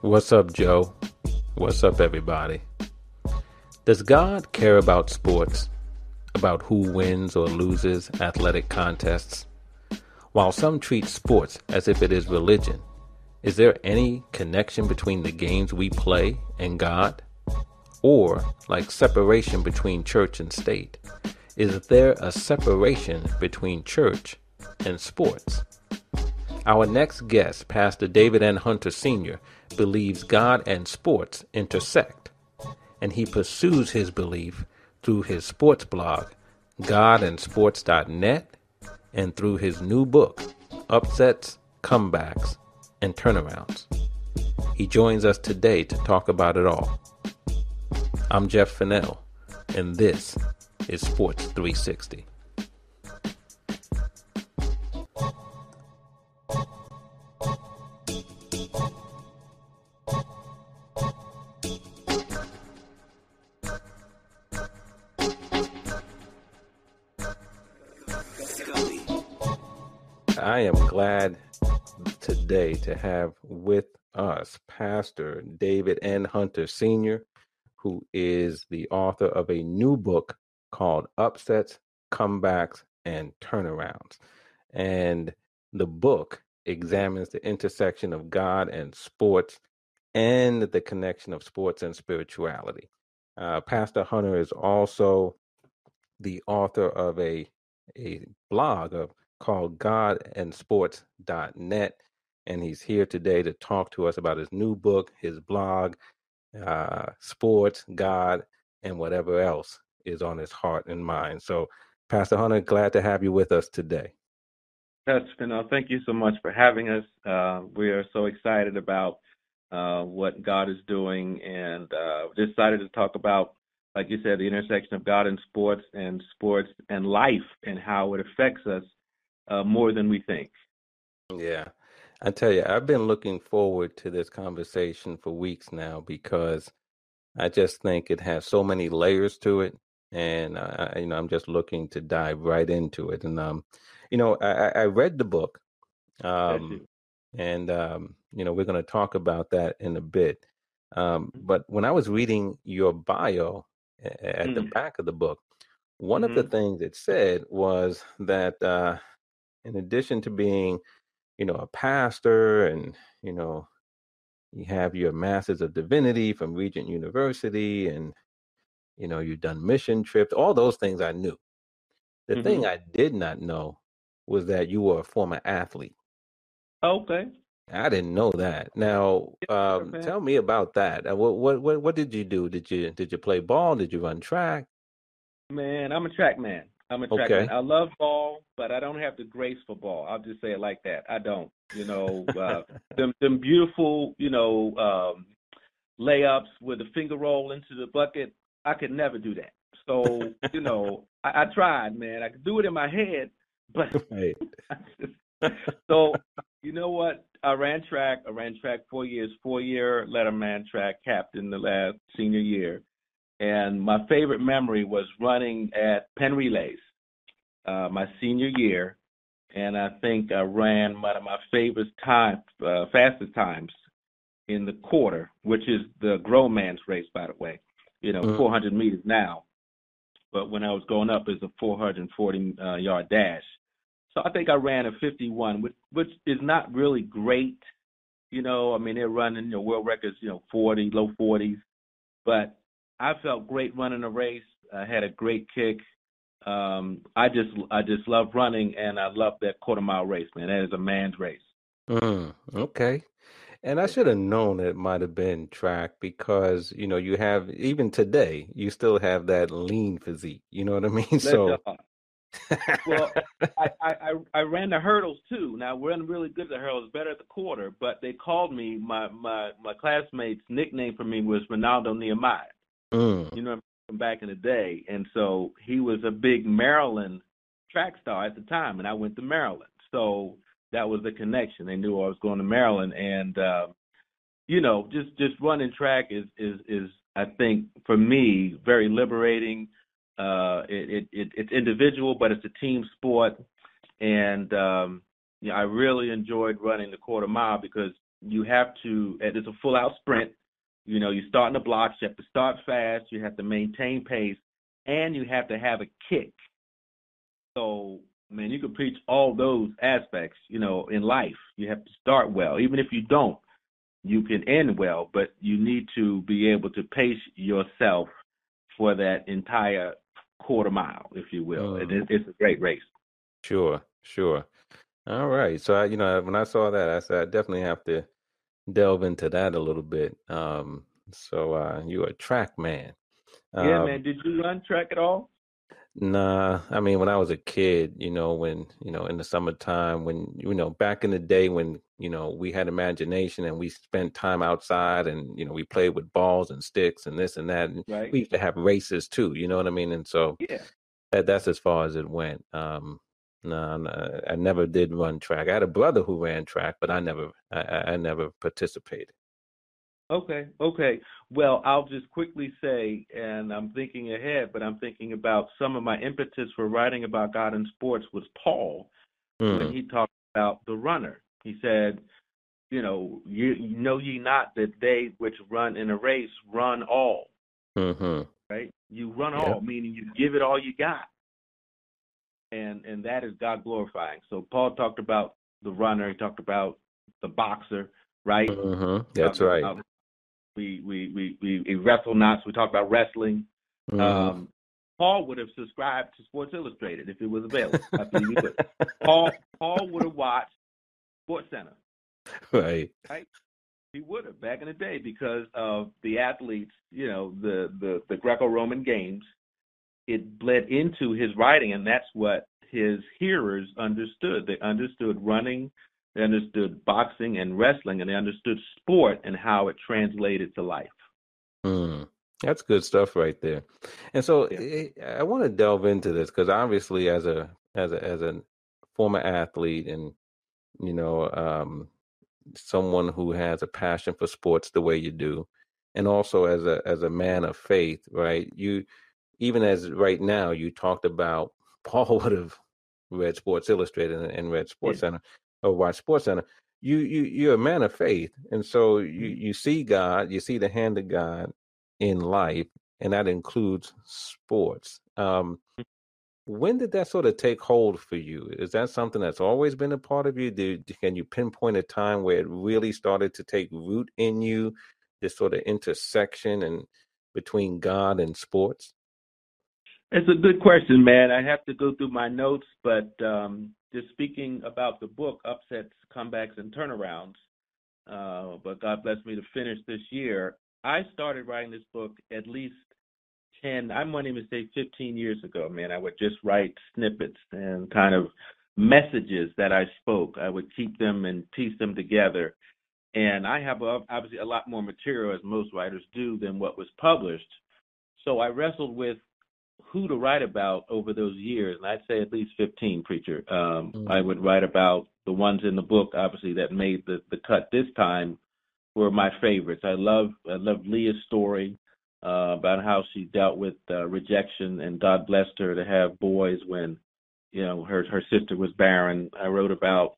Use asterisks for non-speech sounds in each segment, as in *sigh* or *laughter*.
What's up, Joe? What's up, everybody? Does God care about sports? About who wins or loses athletic contests? While some treat sports as if it is religion, is there any connection between the games we play and God? Or, like separation between church and state, is there a separation between church and sports? Our next guest, Pastor David N. Hunter Sr., believes God and sports intersect, and he pursues his belief through his sports blog, godandsports.net, and through his new book, Upsets, Comebacks, and Turnarounds. He joins us today to talk about it all. I'm Jeff Fennell, and this is Sports 360. Glad today to have with us Pastor David N. Hunter Sr., who is the author of a new book called Upsets, Comebacks, and Turnarounds. And the book examines the intersection of God and sports and the connection of sports and spirituality. Uh, Pastor Hunter is also the author of a a blog of called godandsports.net and he's here today to talk to us about his new book, his blog, uh, sports, God, and whatever else is on his heart and mind. So, Pastor Hunter, glad to have you with us today. That's Fennell. Thank you so much for having us. Uh, we are so excited about uh, what God is doing, and uh, decided to talk about, like you said, the intersection of God and sports, and sports and life, and how it affects us uh, more than we think. Yeah. I tell you, I've been looking forward to this conversation for weeks now because I just think it has so many layers to it, and I, you know, I'm just looking to dive right into it. And um, you know, I, I read the book, um, and um, you know, we're going to talk about that in a bit. Um, mm-hmm. but when I was reading your bio at mm-hmm. the mm. back of the book, one mm-hmm. of the mm-hmm. things it said was that uh, in addition to being, you know, a pastor and, you know, you have your Masters of Divinity from Regent University and, you know, you've done mission trips, all those things I knew. The mm-hmm. thing I did not know was that you were a former athlete. Okay. I didn't know that. Now, um, tell me about that. Uh, what, what what what did you do? Did you did you play ball? Did you run track? Man, I'm a track man. I'm a track okay. I love ball, but I don't have the grace for ball. I'll just say it like that. I don't. You know, uh, *laughs* them them beautiful, you know, um, layups with a finger roll into the bucket. I could never do that. So, *laughs* you know, I, I tried, man. I could do it in my head, but *laughs* right. so you know what? I ran track. I ran track four years, four year letterman track captain the last senior year. And my favorite memory was running at Penn Relays uh, my senior year. And I think I ran one of my favorite time, uh, fastest times in the quarter, which is the grown man's race, by the way. You know, mm-hmm. 400 meters now. But when I was going up, it's a 440 uh, yard dash. So I think I ran a 51, which, which is not really great. You know, I mean, they're running, you know, world records, you know, 40, low 40s. But I felt great running a race. I had a great kick. Um, I just I just love running, and I love that quarter mile race, man. That is a man's race. Mm, okay. And I should have known it might have been track because you know you have even today you still have that lean physique. You know what I mean? *laughs* so. well, I, I I ran the hurdles too. Now we're really good at the hurdles, better at the quarter. But they called me my my my classmates' nickname for me was Renaldo Nehemiah. Mm. You know, from back in the day, and so he was a big Maryland track star at the time, and I went to Maryland, so that was the connection. They knew I was going to Maryland, and uh, you know, just just running track is is is I think for me very liberating. Uh, it, it, it it's individual, but it's a team sport, and um, you know, I really enjoyed running the quarter mile because you have to. It's a full out sprint. You know, you start in the blocks. You have to start fast. You have to maintain pace, and you have to have a kick. So, man, you can preach all those aspects. You know, in life, you have to start well. Even if you don't, you can end well. But you need to be able to pace yourself for that entire quarter mile, if you will. Mm. It, it's a great race. Sure, sure. All right. So I, you know, when I saw that, I said I definitely have to delve into that a little bit. Um, so uh, you're a track man. Yeah, um, man. Did you run track at all? Nah, I mean when I was a kid, you know, when you know in the summertime, when you know back in the day when you know we had imagination and we spent time outside and you know we played with balls and sticks and this and that, and right. we used to have races too. You know what I mean? And so yeah, that, that's as far as it went. Um, no, no, I never did run track. I had a brother who ran track, but I never, I, I never participated. Okay, okay. Well, I'll just quickly say, and I'm thinking ahead, but I'm thinking about some of my impetus for writing about God in sports was Paul mm. when he talked about the runner. He said, you know, you, you know ye not that they which run in a race run all. Mm-hmm. Right? You run all, meaning you give it all you got and and that is God glorifying. So Paul talked about the runner, he talked about the boxer, right? Mm-hmm. That's right. we, we we we we wrestle not. So we talked about wrestling. Mm-hmm. Um, Paul would have subscribed to Sports Illustrated if it was available. *laughs* Paul Paul would have watched Sports Center. Right. Right. He would have back in the day because of the athletes, you know, the the, the Greco-Roman games it bled into his writing, and that's what his hearers understood. They understood running, they understood boxing and wrestling, and they understood sport and how it translated to life. Mm, that's good stuff right there. And so yeah. I want to delve into this because obviously, as a as a as a former athlete, and you know, um, someone who has a passion for sports the way you do, and also as a as a man of faith, right? You even as right now you talked about *laughs* Paul would have read Sports Illustrated and read Sports yeah. Center or watched Sports Center. You you you're a man of faith, and so you mm-hmm. you see God, you see the hand of God in life, and that includes sports. Um, mm. when did that sort of take hold for you? Is that something that's always been a part of you? Do, can you pinpoint a time where it really started to take root in you? This sort of intersection and between God and sports. It's a good question, man. I have to go through my notes, but um, just speaking about the book, Upsets, Comebacks, and Turnarounds, uh, but God bless me to finish this year. I started writing this book at least 10, I might even say 15 years ago, man. I would just write snippets and kind of messages that I spoke. I would keep them and piece them together. And I have obviously a lot more material, as most writers do, than what was published. So I wrestled with who to write about over those years, and I'd say at least 15, preacher. Um, mm-hmm. I would write about the ones in the book, obviously, that made the, the cut this time were my favorites. I love I love Leah's story uh, about how she dealt with uh, rejection, and God blessed her to have boys when you know her her sister was barren. I wrote about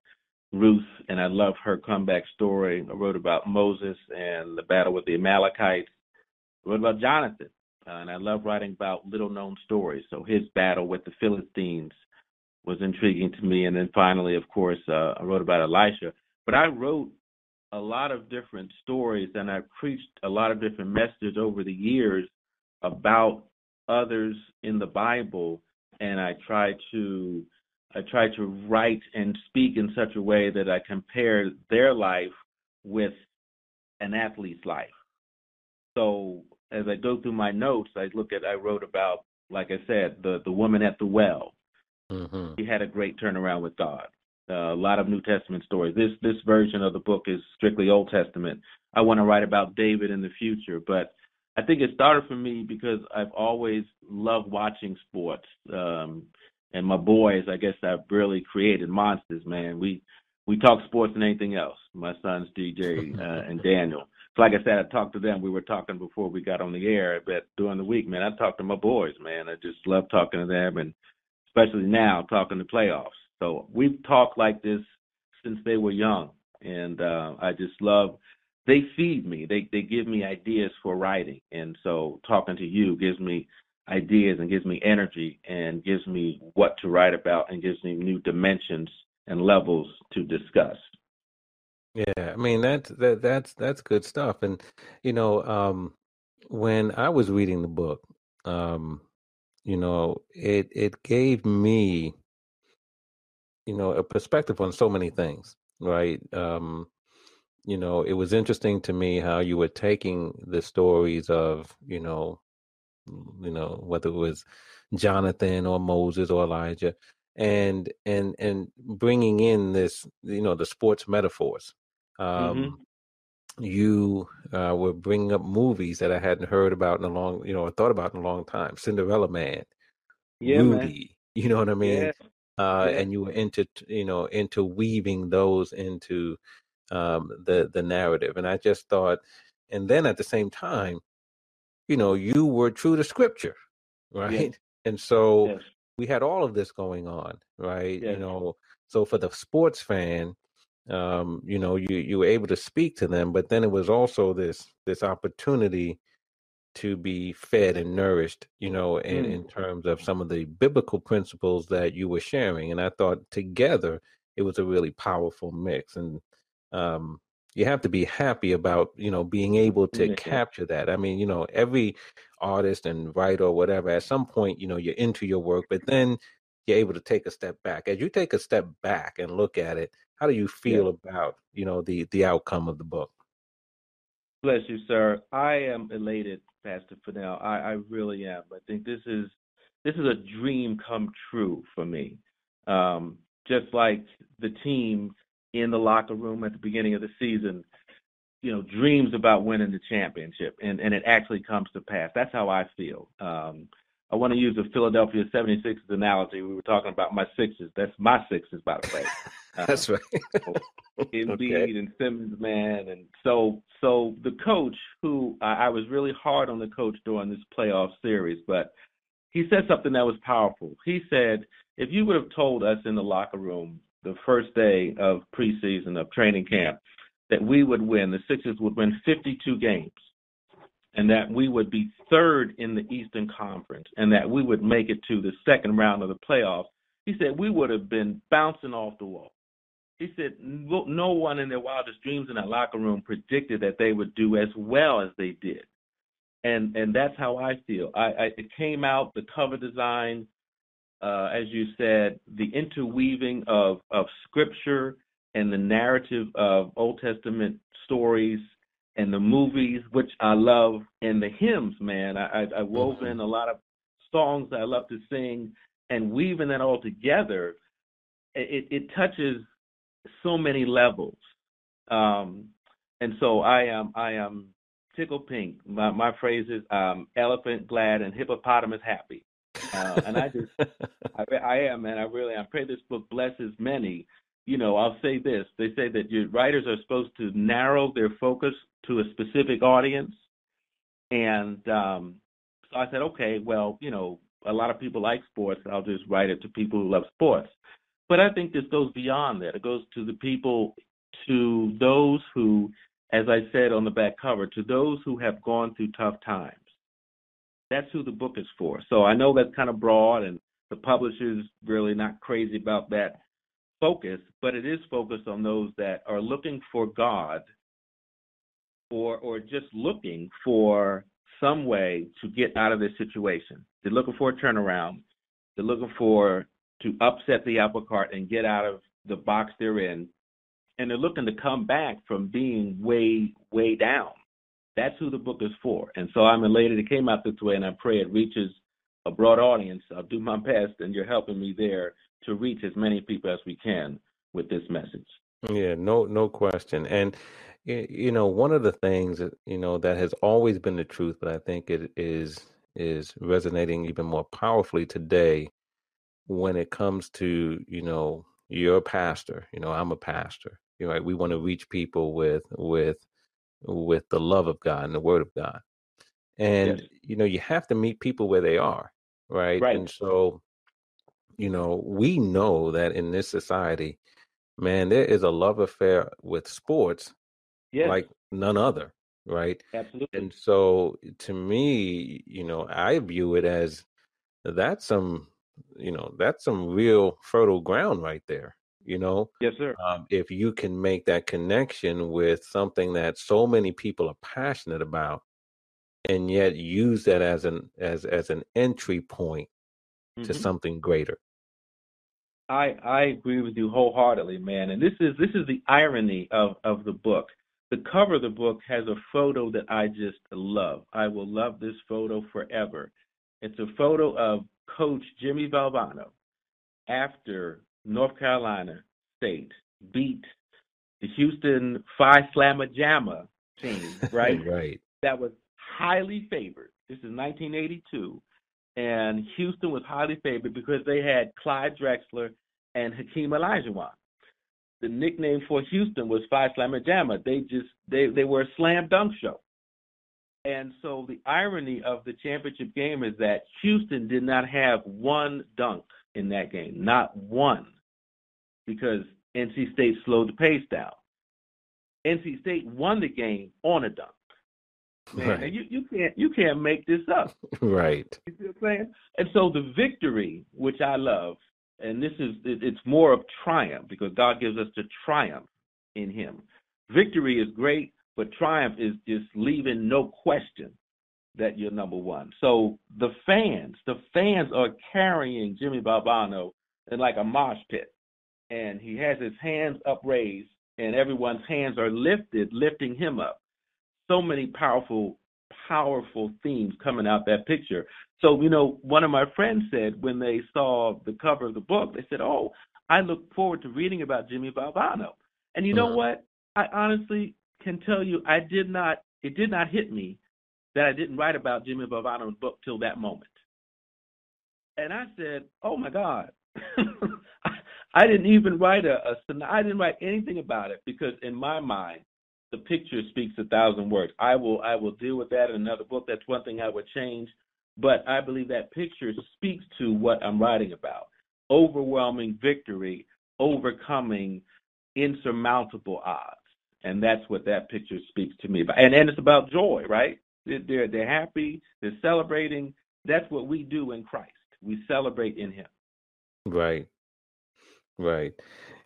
Ruth, and I love her comeback story. I wrote about Moses and the battle with the Amalekites. I wrote about Jonathan and I love writing about little known stories. So his battle with the Philistines was intriguing to me. And then finally, of course, uh, I wrote about Elisha. But I wrote a lot of different stories and I preached a lot of different messages over the years about others in the Bible. And I try to I try to write and speak in such a way that I compare their life with an athlete's life. So as I go through my notes, I look at I wrote about, like I said, the the woman at the well. Mm-hmm. She had a great turnaround with God. Uh, a lot of New Testament stories. This this version of the book is strictly Old Testament. I want to write about David in the future, but I think it started for me because I've always loved watching sports. Um, and my boys, I guess I've really created monsters, man. We we talk sports and anything else. My sons DJ uh, and Daniel like I said, I talked to them. We were talking before we got on the air, but during the week, man, I talked to my boys, man. I just love talking to them, and especially now talking to playoffs. So we've talked like this since they were young, and uh, I just love. They feed me. They they give me ideas for writing, and so talking to you gives me ideas and gives me energy and gives me what to write about and gives me new dimensions and levels to discuss. Yeah, I mean that's that that's that's good stuff. And you know, um, when I was reading the book, um, you know, it it gave me, you know, a perspective on so many things, right? Um, you know, it was interesting to me how you were taking the stories of, you know, you know, whether it was Jonathan or Moses or Elijah, and and and bringing in this, you know, the sports metaphors. Um, mm-hmm. You uh, were bringing up movies that I hadn't heard about in a long, you know, or thought about in a long time. Cinderella Man, yeah, Rudy, man. you know what I mean? Yeah. Uh, yeah. And you were into, you know, interweaving those into um, the the narrative, and I just thought, and then at the same time, you know, you were true to scripture, *laughs* right? Yes. And so yes. we had all of this going on, right? Yes. You know, so for the sports fan, um, you know, you you were able to speak to them, but then it was also this this opportunity to be fed and nourished, you know, in, mm. in terms of some of the biblical principles that you were sharing. And I thought together it was a really powerful mix. And um, you have to be happy about you know being able to mm-hmm. capture that i mean you know every artist and writer or whatever at some point you know you're into your work but then you're able to take a step back as you take a step back and look at it how do you feel yeah. about you know the the outcome of the book bless you sir i am elated pastor Fennell i i really am i think this is this is a dream come true for me um just like the team in the locker room at the beginning of the season, you know, dreams about winning the championship, and and it actually comes to pass. That's how I feel. Um, I want to use the Philadelphia 76ers analogy. We were talking about my sixes. That's my sixes, by the way. Uh, That's right. Embiid *laughs* okay. and Simmons, man, and so so the coach, who I, I was really hard on the coach during this playoff series, but he said something that was powerful. He said, if you would have told us in the locker room the first day of preseason of training camp that we would win, the Sixers would win 52 games, and that we would be third in the Eastern Conference, and that we would make it to the second round of the playoffs. He said we would have been bouncing off the wall. He said no one in their wildest dreams in that locker room predicted that they would do as well as they did, and and that's how I feel. I, I it came out the cover design uh, as you said, the interweaving of, of scripture and the narrative of Old Testament stories and the movies, which I love, and the hymns, man. I, I, I wove mm-hmm. in a lot of songs that I love to sing, and weaving that all together, it, it touches so many levels. Um, and so I am I am tickle pink. My my phrase is um, elephant glad and hippopotamus happy. Uh, and I just, *laughs* I, I am, and I really, I pray this book blesses many. You know, I'll say this: they say that your writers are supposed to narrow their focus to a specific audience, and um, so I said, okay, well, you know, a lot of people like sports. I'll just write it to people who love sports. But I think this goes beyond that. It goes to the people, to those who, as I said on the back cover, to those who have gone through tough times that's who the book is for. So I know that's kind of broad, and the publisher's really not crazy about that focus, but it is focused on those that are looking for God or or just looking for some way to get out of this situation. They're looking for a turnaround. They're looking for to upset the apple cart and get out of the box they're in. And they're looking to come back from being way, way down. That's who the book is for. And so I'm elated it came out this way, and I pray it reaches a broad audience. I'll do my best, and you're helping me there to reach as many people as we can with this message. Yeah, no, no question. And you know, one of the things you know that has always been the truth, but I think it is is resonating even more powerfully today when it comes to you know you're pastor. You know, I'm a pastor. You know, we want to reach people with with with the love of God and the word of God. And yes. you know, you have to meet people where they are, right? Right. And so, you know, we know that in this society, man, there is a love affair with sports yes. like none other, right? Absolutely. And so to me, you know, I view it as that's some, you know, that's some real fertile ground right there. You know, yes, sir. Um, if you can make that connection with something that so many people are passionate about, and yet use that as an as as an entry point mm-hmm. to something greater. I I agree with you wholeheartedly, man. And this is this is the irony of of the book. The cover of the book has a photo that I just love. I will love this photo forever. It's a photo of Coach Jimmy Valvano after North Carolina State beat the Houston Phi Slamma Jamma team, *laughs* right? right. That was highly favored. This is 1982, and Houston was highly favored because they had Clyde Drexler and Hakeem Olajuwon. The nickname for Houston was Phi Slamma Jamma. They just they they were a slam dunk show. And so the irony of the championship game is that Houston did not have one dunk in that game, not one, because NC State slowed the pace down. NC State won the game on a dunk. Man, right. and you, you can't you can't make this up. *laughs* right. You see what I'm saying? And so the victory, which I love, and this is it, it's more of triumph because God gives us the triumph in Him. Victory is great, but triumph is just leaving no question that you're number one. So the fans, the fans are carrying Jimmy Valvano in like a mosh pit, and he has his hands upraised, and everyone's hands are lifted, lifting him up so many powerful, powerful themes coming out that picture. So, you know, one of my friends said when they saw the cover of the book, they said, Oh, I look forward to reading about Jimmy Valvano. And you know mm-hmm. what? I honestly can tell you I did not it did not hit me that I didn't write about Jimmy Valvano's book till that moment. And I said, Oh my God. *laughs* I didn't even write a, a I didn't write anything about it because in my mind the picture speaks a thousand words. I will I will deal with that in another book. That's one thing I would change. But I believe that picture speaks to what I'm writing about. Overwhelming victory, overcoming insurmountable odds. And that's what that picture speaks to me about. And and it's about joy, right? They're they're happy, they're celebrating. That's what we do in Christ. We celebrate in him. Right. Right.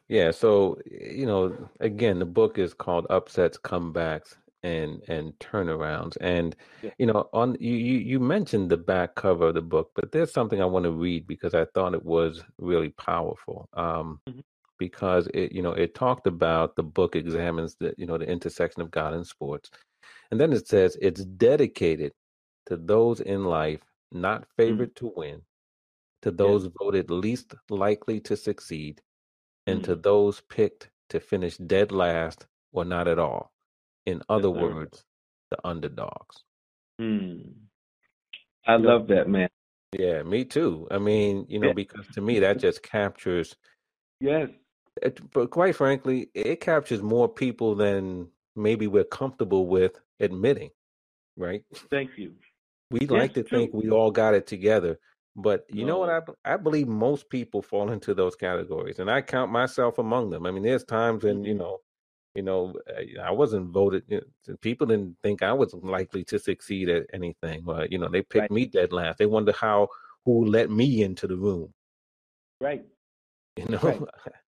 Yeah, so you know, again, the book is called Upsets, Comebacks, and and Turnarounds. And you know, on you you mentioned the back cover of the book, but there's something I want to read because I thought it was really powerful. Um, Mhm. Because it you know it talked about the book examines the you know the intersection of God and sports, and then it says it's dedicated to those in life not Mm. favored to win, to those voted least likely to succeed and Mm. to those picked to finish dead last or not at all. In other words, the underdogs. Mm. I You know, love that, man. yeah, me too. I mean, you know, Yeah. because to me that just captures, Yes. It, but quite frankly, it captures more people than maybe we're comfortable with admitting, right? Thank you. We Yes, like to think we all got it together, but you know what? I I believe most people fall into those categories, and I count myself among them. I mean, there's times when you Mhm. know, you know, uh, I wasn't voted. You know, people didn't think I was likely to succeed at anything. Or, you know, they picked Right. me dead last. They wonder how who let me into the room. Right. You *laughs* know, Right.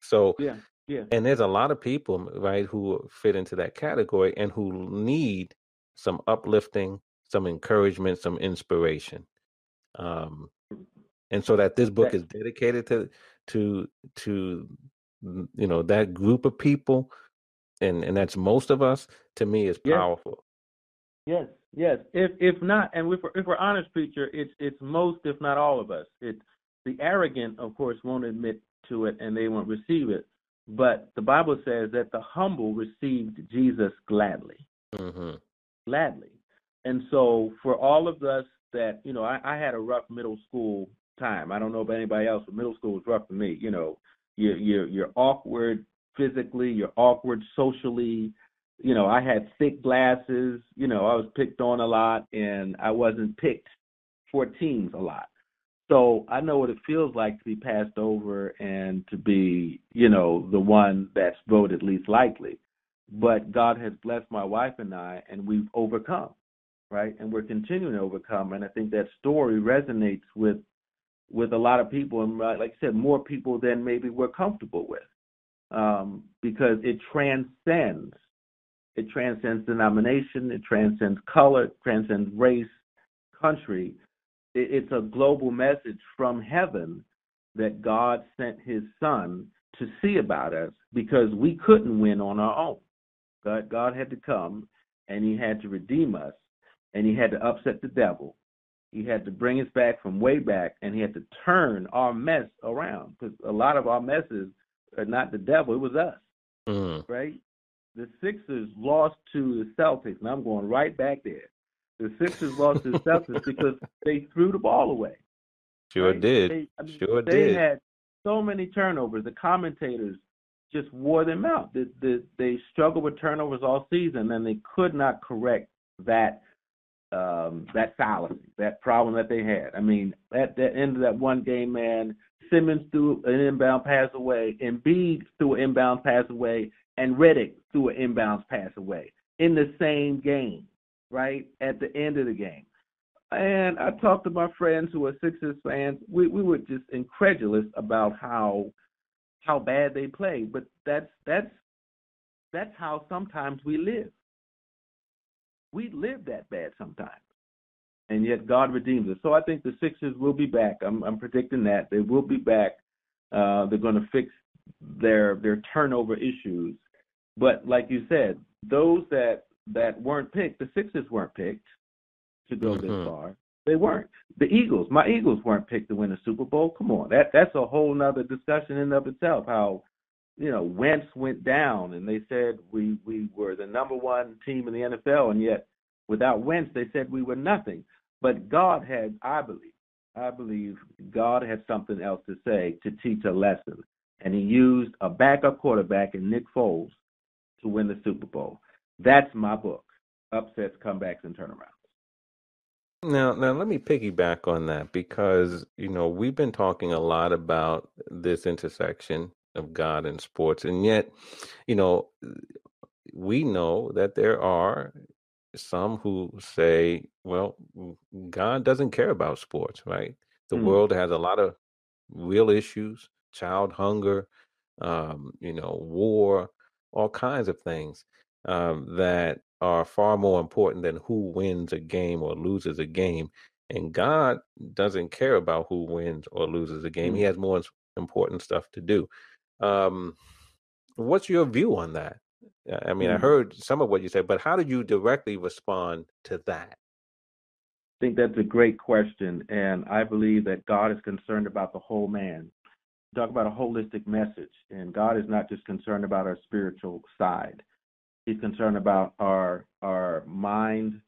So Yeah. Yeah. and there's a lot of people, right, who fit into that category and who need some uplifting, some encouragement, some inspiration. Um, and so that this book is dedicated to to to you know that group of people, and and that's most of us. To me, is yes. powerful. Yes. Yes. If if not, and if we're, if we're honest, preacher, it's it's most, if not all of us. It's the arrogant, of course, won't admit to it and they won't receive it. But the Bible says that the humble received Jesus gladly. Mm-hmm. gladly. And so for all of us that, you know, I, I had a rough middle school time. I don't know about anybody else, but middle school was rough for me. You know, you're you're you're awkward physically, you're awkward socially. You know, I had thick glasses, you know, I was picked on a lot and I wasn't picked for teams a lot. So I know what it feels like to be passed over and to be, you know, the one that's voted least likely. But God has blessed my wife and I, and we've overcome, right? And we're continuing to overcome. And I think that story resonates with with a lot of people, and like I said, more people than maybe we're comfortable with, um, because it transcends. It transcends denomination. It transcends color. Transcends race, country. It, it's a global message from heaven that God sent His Son to see about us because we couldn't win on our own. God, God had to come and He had to redeem us, and He had to upset the devil, he had to bring us back from way back, and he had to turn our mess around because a lot of our messes are not the devil; it was us, mm. right? The Sixers lost to the Celtics, and I'm going right back there. The Sixers lost to the Celtics because they threw the ball away. Sure right? did. They, I mean, sure they did. They had so many turnovers. The commentators just wore them out. The, the, they struggled with turnovers all season, and they could not correct that um, that fallacy, that problem that they had. I mean, at the end of that one game, man, Simmons threw an inbound pass away, Embiid threw an inbound pass away, and Redick threw an inbound pass away in the same game, right? At the end of the game. And I talked to my friends who are Sixers fans. We we were just incredulous about how how bad they play. But that's that's that's how sometimes we live we live that bad sometimes. And yet God redeems us. So I think the Sixers will be back. I'm, I'm predicting that. They will be back. Uh, they're going to fix their their turnover issues. But like you said, those that that weren't picked, the Sixers weren't picked to go mm-hmm. this far. They weren't. The Eagles, my Eagles weren't picked to win the Super Bowl. Come on, that that's a whole nother discussion in of itself. How you know, Wentz went down, and they said we we were the number one team in the NFL, and yet without Wentz, they said we were nothing. But God had, I believe, I believe God had something else to say to teach a lesson, and He used a backup quarterback in Nick Foles to win the Super Bowl. That's my book: upsets, comebacks, and turnarounds. Now, now let me piggyback on that because you know we've been talking a lot about this intersection of God and sports. And yet, you know, we know that there are some who say, well, God doesn't care about sports, right? The mm. world has a lot of real issues, child hunger, um, you know, war, all kinds of things um, that are far more important than who wins a game or loses a game. And God doesn't care about who wins or loses a game. Mm. He has more important stuff to do. Um, what's your view on that? I mean, mm. I heard some of what you said, but how did you directly respond to that? I think that's a great question, and I believe that God is concerned about the whole man. Talk about a holistic message, and God is not just concerned about our spiritual side. He's concerned about our our mind,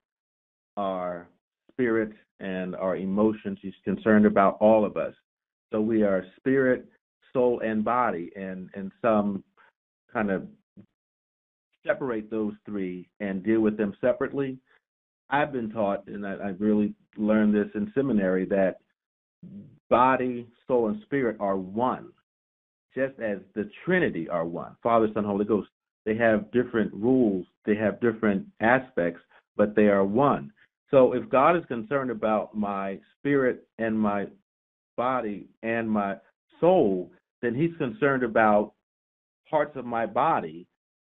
our spirit, and our emotions. He's concerned about all of us. So we are spirit, soul and body and and some kind of separate those three and deal with them separately i've been taught and I, i've really learned this in seminary that body soul and spirit are one just as the trinity are one father son holy ghost they have different rules they have different aspects but they are one so if god is concerned about my spirit and my body and my soul then he's concerned about parts of my body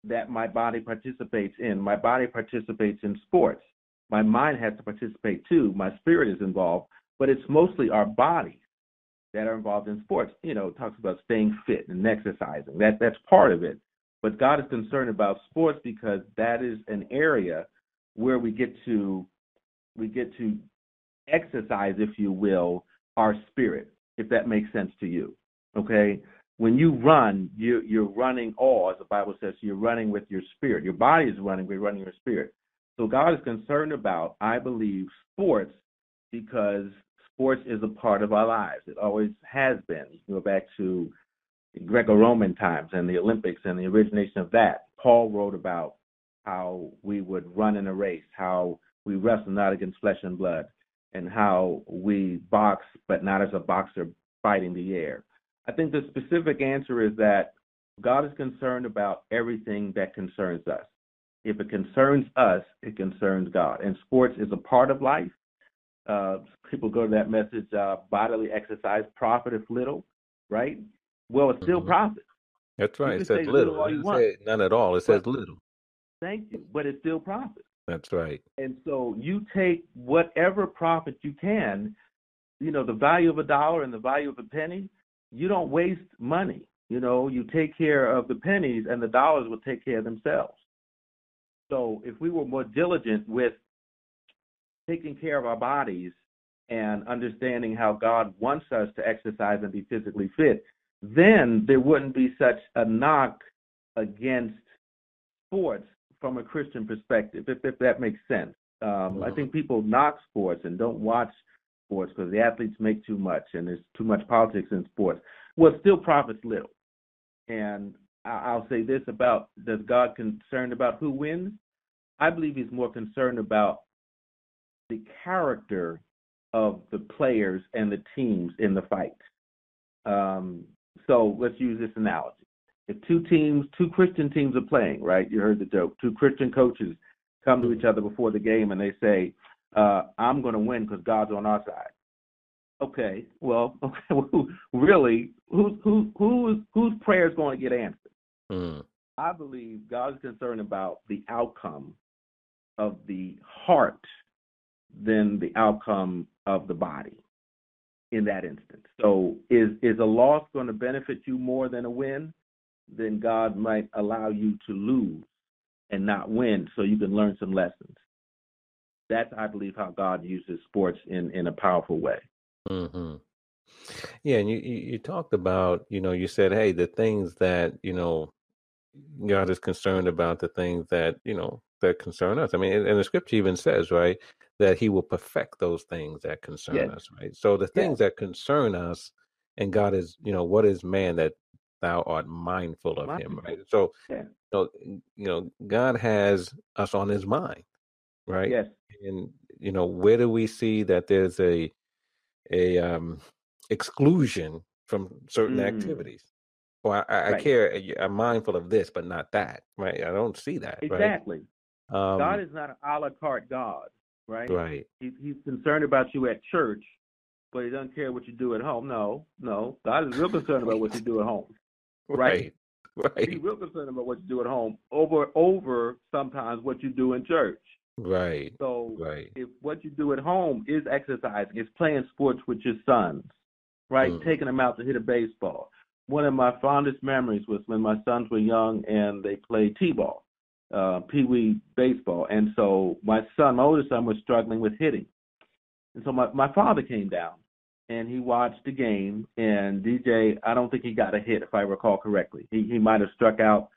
that my body participates in. My body participates in sports. My mind has to participate too. My spirit is involved, but it's mostly our bodies that are involved in sports. You know, talks about staying fit and exercising. That that's part of it. But God is concerned about sports because that is an area where we get to we get to exercise, if you will, our spirit, if that makes sense to you. Okay, when you run, you you're running all, as the Bible says, you're running with your spirit. Your body is running, you're running your spirit. So God is concerned about, I believe, sports because sports is a part of our lives. It always has been. You go back to Greco-Roman times and the Olympics and the origination of that. Paul wrote about how we would run in a race, how we wrestle not against flesh and blood. and how we box, but not as a boxer fighting the air. I think the specific answer is that God is concerned about everything that concerns us. If it concerns us, it concerns God. And sports is a part of life. Uh, people go to that message, uh, bodily exercise profiteth little, right? Well, it's still mm-hmm. profit. That's right. It says little. little it none at all. It says but, little. Thank you. But it's still profit. That's right. And so you take whatever profit you can, you know, the value of a dollar and the value of a penny, you don't waste money. You know, you take care of the pennies and the dollars will take care of themselves. So if we were more diligent with taking care of our bodies and understanding how God wants us to exercise and be physically fit, then there wouldn't be such a knock against sports from a Christian perspective, if, if that makes sense. Um, mm-hmm. I think people knock sports and don't watch sports because the athletes make too much and there's too much politics in sports. Well, still profits little. And I'll say this about does God concerned about who wins? I believe he's more concerned about the character of the players and the teams in the fight. Um, so let's use this analogy. If two teams, two Christian teams are playing, right? You heard the joke. Two Christian coaches come to each other before the game and they say, uh, "I'm going to win because God's on our side." Okay, well, *laughs* okay, really, who's who who's whose prayer is going to get answered? Mm. I believe God is concerned about the outcome of the heart than the outcome of the body in that instance. So is is a loss going to benefit you more than a win? Then God might allow you to lose and not win so you can learn some lessons. That's I believe how God uses sports in in a powerful way. Mm-hmm. Yeah, and you, you you talked about, you know, you said, hey, the things that, you know, God is concerned about the things that, you know, that concern us. I mean, and the scripture even says, right, that he will perfect those things that concern yes. us, right? So the things yes. that concern us, and God is, you know, what is man that thou art mindful of mindful. him, right? So, yeah. you, know, you know, God has us on his mind, right? Yes. And, you know, where do we see that there's a, a, um, exclusion from certain mm. activities? Well, I, I right. care. I'm mindful of this, but not that. Right? I don't see that. Exactly. Right? Um, God is not an a la carte God right? Right. He, he's concerned about you at church, but he doesn't care what you do at home. No, no. God is real concerned about what you do at home. *laughs* Right. Right. He's real concerned about what you do at home over over sometimes what you do in church. Right. So right. if what you do at home is exercising, it's playing sports with your sons, right? Mm. Taking them out to hit a baseball. One of my fondest memories was when my sons were young and they played t-ball uh, Pee Wee baseball. And so my son, my oldest son, was struggling with hitting. And so my, my father came down and he watched the game. And DJ, I don't think he got a hit, if I recall correctly. He, he might have struck out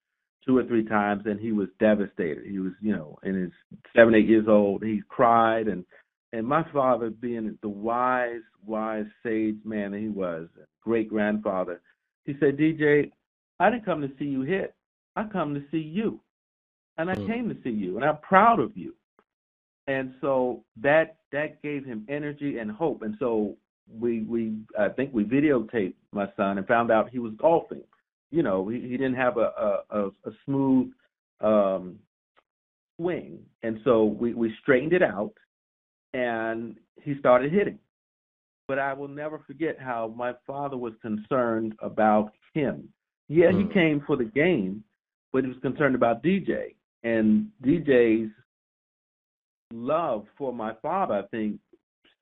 two or three times and he was devastated. He was, you know, in his seven, eight years old. He cried. And, and my father, being the wise, wise, sage man that he was, great grandfather, he said, DJ, I didn't come to see you hit. I come to see you and I mm. came to see you, and I'm proud of you. And so that that gave him energy and hope. And so we we I think we videotaped my son and found out he was golfing. You know, he, he didn't have a a, a smooth um, swing, and so we we straightened it out, and he started hitting. But I will never forget how my father was concerned about him. Yeah, mm. he came for the game, but he was concerned about DJ. And DJ's love for my father, I think,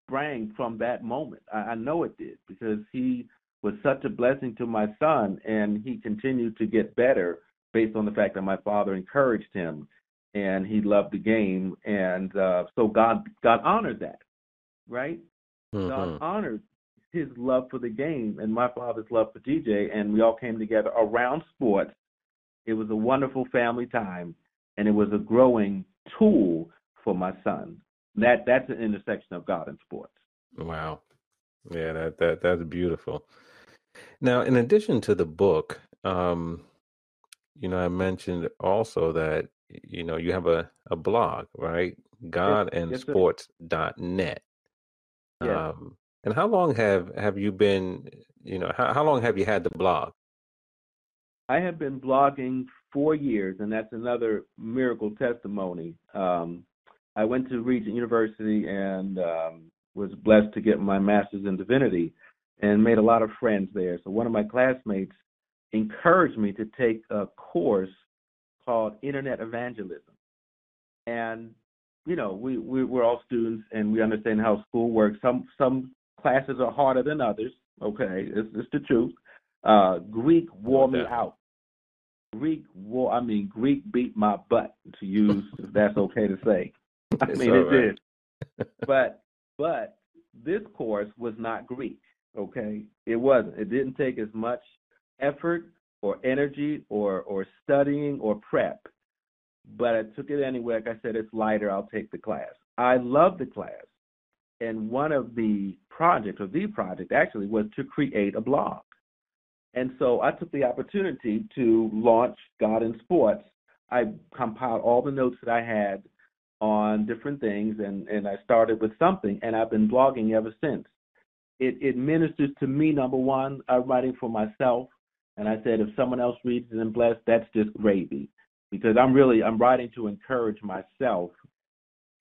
sprang from that moment. I, I know it did because he was such a blessing to my son, and he continued to get better based on the fact that my father encouraged him, and he loved the game, and uh, so God God honored that, right? Mm-hmm. God honored his love for the game and my father's love for DJ, and we all came together around sports. It was a wonderful family time, and it was a growing tool for my son. That that's an intersection of God and sports. Wow. Yeah, that that that's beautiful. Now, in addition to the book, um, you know, I mentioned also that you know you have a, a blog, right? God and Sports dot net. Yeah. Um, and how long have have you been? You know, how how long have you had the blog? I have been blogging four years, and that's another miracle testimony. Um, I went to Regent University and um, was blessed to get my master's in divinity and made a lot of friends there. So one of my classmates encouraged me to take a course called Internet Evangelism. And you know, we, we we're all students and we understand how school works. Some some classes are harder than others. Okay, it's, it's the truth. Uh, Greek wore me out. Greek wore. I mean, Greek beat my butt. To use, if that's okay to say. *laughs* I mean, it right. did. but but this course was not Greek. Okay, it wasn't. It didn't take as much effort or energy or or studying or prep. But I took it anyway. Like I said, it's lighter. I'll take the class. I love the class. And one of the projects, or the project actually, was to create a blog. And so I took the opportunity to launch God in Sports. I compiled all the notes that I had on different things, and, and I started with something, and I've been blogging ever since. It, it ministers to me, number one. I'm writing for myself, and I said if someone else reads it and blessed, that's just gravy, because I'm really I'm writing to encourage myself,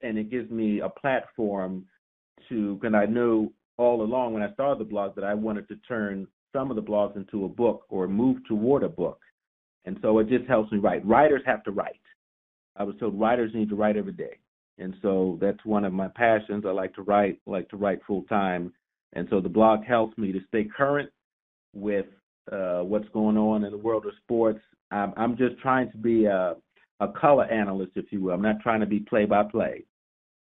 and it gives me a platform to. Because I knew all along when I started the blog that I wanted to turn some of the blogs into a book or move toward a book. And so it just helps me write. Writers have to write. I was told writers need to write every day. And so that's one of my passions. I like to write, like to write full time. And so the blog helps me to stay current with uh, what's going on in the world of sports. I'm, I'm just trying to be a, a color analyst, if you will. I'm not trying to be play by play.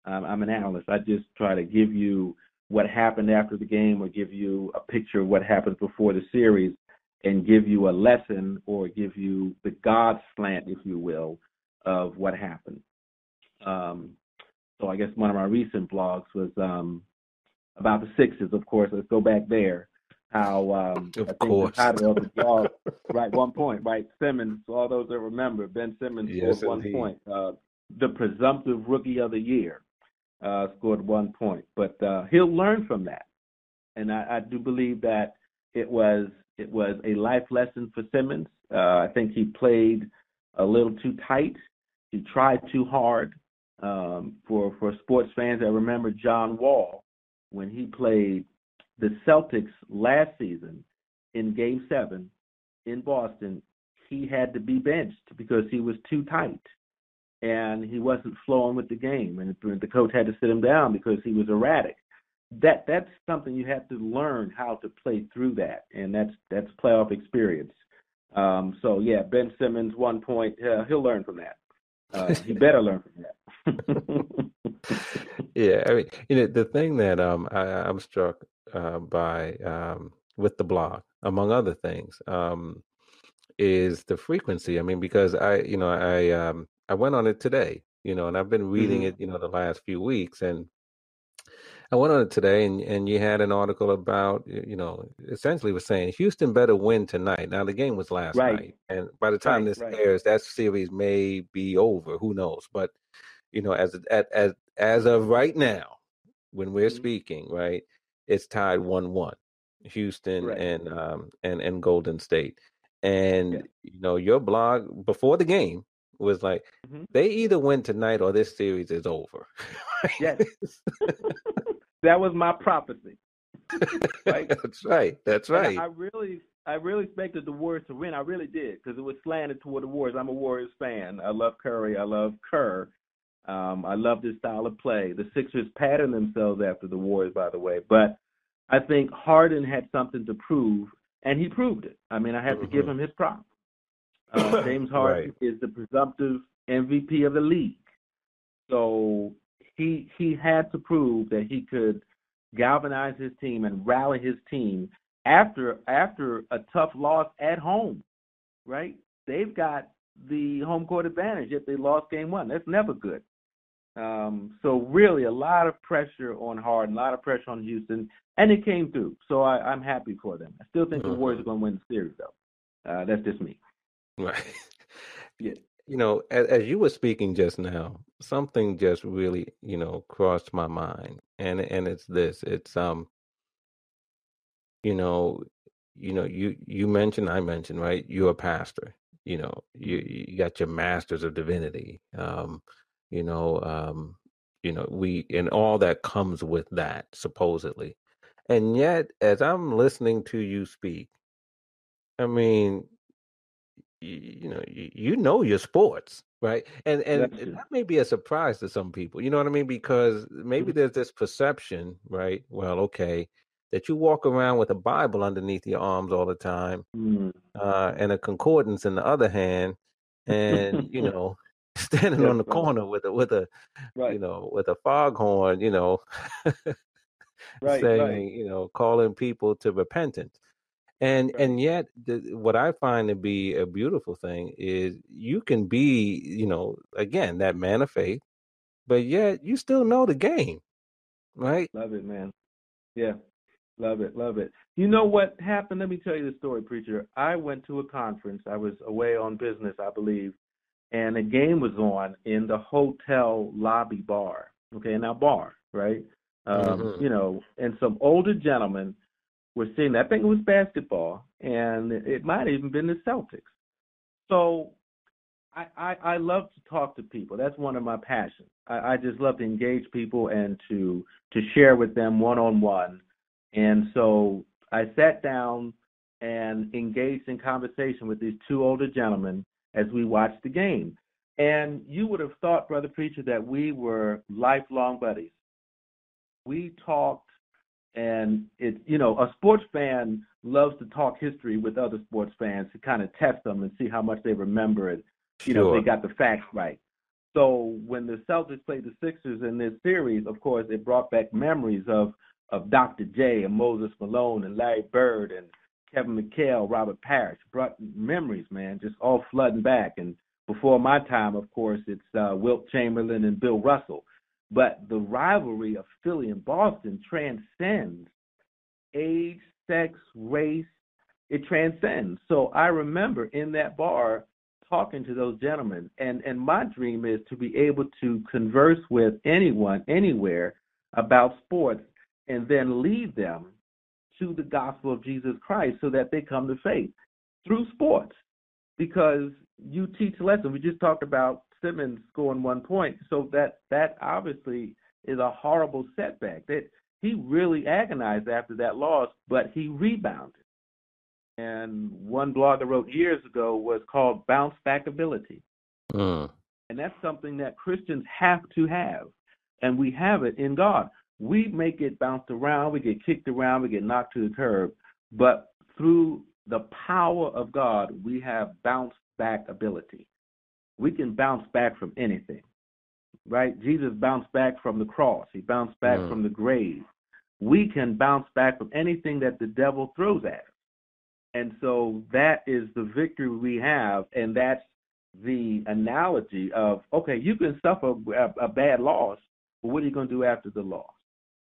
I'm an analyst. I just try to give you what happened after the game or give you a picture of what happened before the series and give you a lesson or give you the God slant, if you will, of what happened. Um, so I guess one of my recent blogs was um, about the Sixers, of course. Let's go back there. How um, of I think course. the title of the *laughs* blog, right? One point, right? Simmons. All those that remember, Ben Simmons yes, one indeed. point. Uh, the presumptive rookie of the year uh, scored one point. But uh, he'll learn from that, and I, I, do believe that it was it was a life lesson for Simmons. Uh, I think he played a little too tight. He tried too hard. Um, for for sports fans that remember John Wall when he played the Celtics last season in Game Seven in Boston, he had to be benched because he was too tight and he wasn't flowing with the game, and the coach had to sit him down because he was erratic. That that's something you have to learn how to play through that, and that's that's playoff experience. Um, so yeah, Ben Simmons, one point, uh, he'll learn from that. Uh, he better learn from that. *laughs* yeah, I mean, you know, the thing that um, I, I'm struck uh, by um, with the blog, among other things, um, is the frequency. I mean, because I, you know, I um, I went on it today, you know, and I've been reading mm-hmm. it, you know, the last few weeks, and I went on it today, and and you had an article about, you know, essentially was saying Houston better win tonight. Now the game was last right. night, and by the time right, this right. airs, that series may be over. Who knows? But you know, as as as of right now, when we're mm-hmm. speaking, right, it's tied one one, Houston and um and and Golden State, and yeah. you know, your blog before the game was like mm-hmm. they either win tonight or this series is over. yes, *laughs* that was my prophecy. right? *laughs* That's right. That's right. I really, I really expected the Warriors to win. I really did because it was slanted toward the Warriors. I'm a Warriors fan. I love Curry. I love Kerr. Um, I love this style of play. The Sixers patterned themselves after the Warriors, by the way, but I think Harden had something to prove, and he proved it. I mean, I have mm-hmm. to give him his props. Uh, *coughs* James Harden right. is the presumptive MVP of the league. So he he had to prove that he could galvanize his team and rally his team after after a tough loss at home. Right? They've got the home court advantage if they lost game one. That's never good. Um, so really a lot of pressure on Harden, a lot of pressure on Houston, and it came through. So I, am happy for them. I still think mm-hmm. the Warriors are going to win the series, though. Uh, that's just me. Right. *laughs* Yeah. you know, as, as, you were speaking just now, something just really, you know, crossed my mind, and and it's this. It's um, you know, you know, you you mentioned, I mentioned, right? You're a pastor. You know, you you got your masters of divinity. Um, you know, um, you know, we and all that comes with that supposedly, and yet, as I'm listening to you speak, I mean, you, you know, you, you know your sports, right? And and that may be a surprise to some people. You know what I mean? Because maybe mm-hmm. there's this perception, right? Well, okay, that you walk around with a Bible underneath your arms all the time, mm. uh, and a concordance in the other hand, and you *laughs* know, *laughs* standing on the corner with a with a, right. you know, with a foghorn, you know, *laughs* right, saying, right. you know, calling people to repentance. And and yet, the, what I find to be a beautiful thing is you can be, you know, again that man of faith, but yet you still know the game, right? Love it, man. Yeah, love it, love it. You know what happened? Let me tell you the story, preacher. I went to a conference. I was away on business, I believe, and a game was on in the hotel lobby bar. Okay, in now bar, right? Um, mm-hmm. You know, and some older gentlemen were seeing. I think it was basketball, and it might have even been the Celtics. So I, I, I love to talk to people. That's one of my passions. I, I just love to engage people and to to share with them one on one. And so I sat down and engaged in conversation with these two older gentlemen as we watched the game. And you would have thought, Brother Preacher, that we were lifelong buddies. We talked and it you know a sports fan loves to talk history with other sports fans to kind of test them and see how much they remember it you sure. know they got the facts right. So when the celtics played the sixers in this series of course it brought back memories of of dr j and moses malone and larry bird and kevin mchale robert parish brought memories man just all flooding back. And before my time of course it's uh, wilt chamberlain and bill russell but the rivalry of Philly and Boston transcends age, sex, race. It transcends. So I remember in that bar talking to those gentlemen, and and my dream is to be able to converse with anyone, anywhere about sports, and then lead them to the gospel of Jesus Christ so that they come to faith through sports. Because you teach lessons. We just talked about Simmons scoring one point. So that that obviously is a horrible setback. That he really agonized after that loss, but he rebounded. And one blog I wrote years ago was called bounce back ability. Mm. And that's something that Christians have to have. And we have it in God. We may get bounced around, we get kicked around, we get knocked to the curb, but through the power of God, we have bounce back ability we can bounce back from anything, right? Jesus bounced back from the cross, he bounced back mm. from the grave. We can bounce back from anything that the devil throws at us. And so that is the victory we have, and that's the analogy of okay, you can suffer a, a bad loss, but what are you going to do after the loss?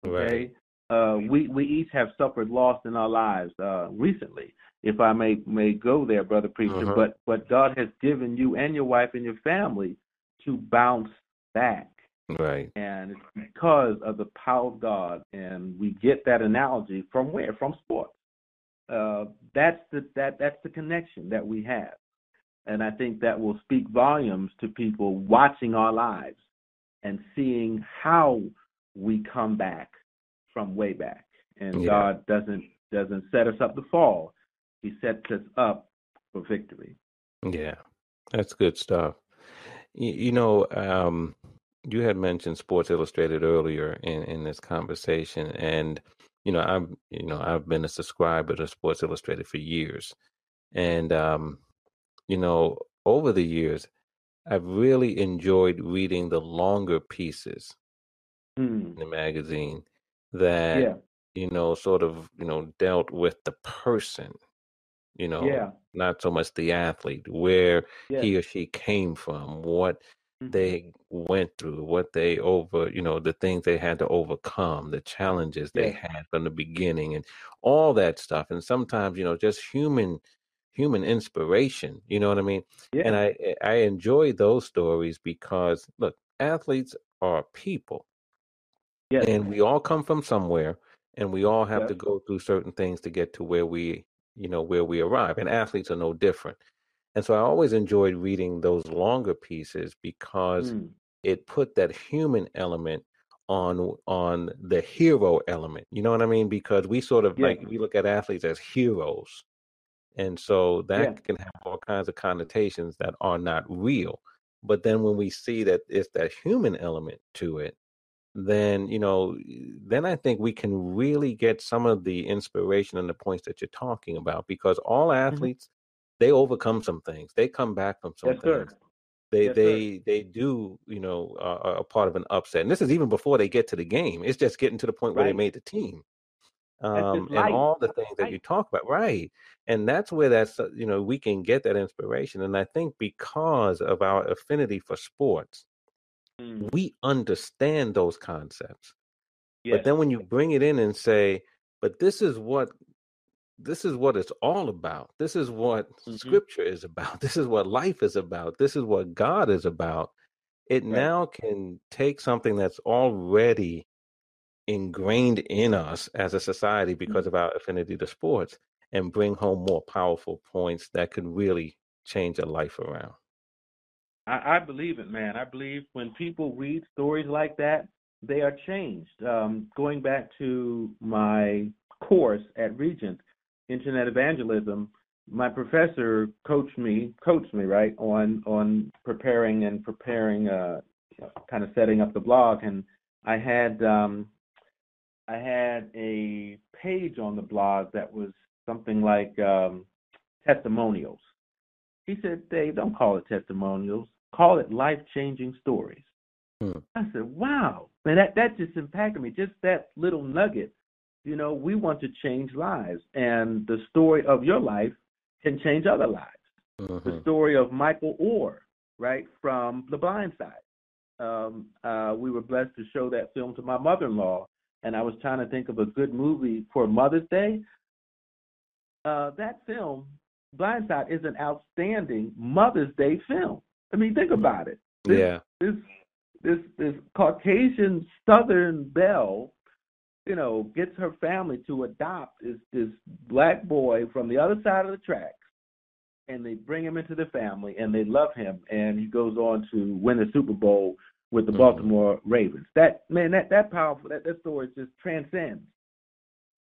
Okay, right. uh, we we each have suffered loss in our lives uh, recently, if I may may go there, brother preacher. Uh-huh. But but God has given you and your wife and your family to bounce back. Right. And it's because of the power of God, and we get that analogy from where? From sports. Uh, that's the that that's the connection that we have, and I think that will speak volumes to people watching our lives and seeing how we come back from way back. And yeah. God doesn't doesn't set us up to fall. He sets us up for victory. Yeah, that's good stuff. You, you know, um, you had mentioned Sports Illustrated earlier in, in this conversation, and you know, I'm you know I've been a subscriber to Sports Illustrated for years, and um, you know, over the years, I've really enjoyed reading the longer pieces mm. in the magazine that yeah. you know sort of you know dealt with the person you know, yeah. not so much the athlete, where yeah. he or she came from, what mm-hmm. they went through, what they over, you know, the things they had to overcome, the challenges they yeah. had from the beginning, and all that stuff. And sometimes, you know, just human human inspiration. You know what I mean? Yeah. And I I enjoy those stories because look, athletes are people. Yes. And we all come from somewhere and we all have to go through certain things to get to where we, you know, where we arrive. And athletes are no different. And so I always enjoyed reading those longer pieces because Mm. it put that human element on on the hero element. You know what I mean? Because we sort of Yeah. like we look at athletes as heroes. And so that Yeah. can have all kinds of connotations that are not real. But then when we see that it's that human element to it, then you know, then I think we can really get some of the inspiration and the points that you're talking about because all Mhm. athletes they overcome some things. They come back from some things. They they they do, you know, are, are a part of an upset. And this is even before they get to the game. It's just getting to the point where they made the team. Um, and all the things that you talk about, right? And that's where that's uh, you know we can get that inspiration. And I think because of our affinity for sports, Mm. we understand those concepts. But then when you bring it in and say, "But this is what this is what it's all about. This is what Mhm. scripture is about. *laughs* This is what life is about. This is what God is about." It Right. now can take something that's already ingrained in us as a society because Mm. of our affinity to sports and bring home more powerful points that can really change a life around. I, I believe it, man. I believe when people read stories like that, they are changed. Um, going back to my course at Regent, Internet Evangelism, my professor coached me, coached me right on on preparing and preparing, uh, kind of setting up the blog, and I had um, I had a page on the blog that was something like um, testimonials. He said, Dave, don't call it testimonials. Call it life changing stories. Hmm. I said, wow. Man, that, that just impacted me. Just that little nugget. You know, we want to change lives. And the story of your life can change other lives. The Mhm. story of Michael Oher, right, from The Blind Side. Um, uh, we were blessed to show that film to my mother in law. And I was trying to think of a good movie for Mother's Day. Uh, that film, Blind Side, is an outstanding Mother's Day film. I mean, think about it. This, Yeah. this this this Caucasian Southern belle, you know, gets her family to adopt this this black boy from the other side of the tracks, and they bring him into the family, and they love him, and he goes on to win the Super Bowl with the Mhm. Baltimore Ravens. That man, that that powerful, that that story just transcends.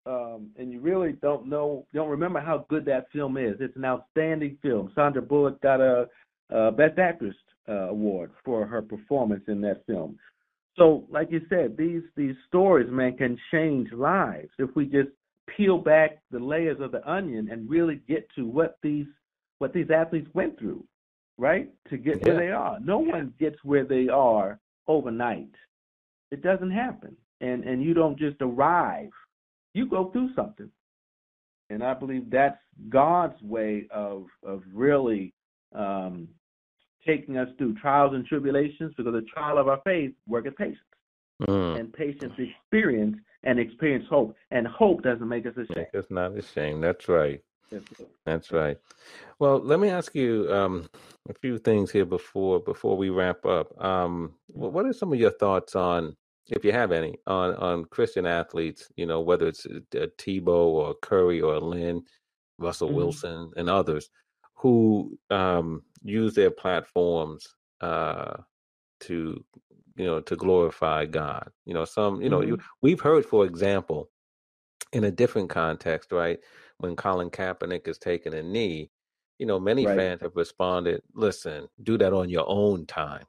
Um, and you really don't know, don't remember how good that film is. It's an outstanding film. Sandra Bullock got a, a Best Actress uh, award for her performance in that film. So, like you said, these these stories, man, can change lives if we just peel back the layers of the onion and really get to what these what these athletes went through, right? To get Yeah. where they are. No one gets where they are overnight. It doesn't happen, and and you don't just arrive. You go through something, and I believe that's God's way of of really um, taking us through trials and tribulations because the trial of our faith worketh patience. Mm. And patience experience and experience hope. And hope doesn't make us ashamed. Make us not ashamed. That's right. That's right. Well, let me ask you um, a few things here before before we wrap up. Um, what are some of your thoughts on, if you have any, on on Christian athletes? You know, whether it's uh, Tebow or Curry or Lin, Russell Mhm. Wilson, and others who um, use their platforms uh, to, you know, to glorify God. You know, some, you know, you, we've heard, for example, in a different context, right? When Colin Kaepernick is taking a knee, you know, many Right. fans have responded, listen, do that on your own time,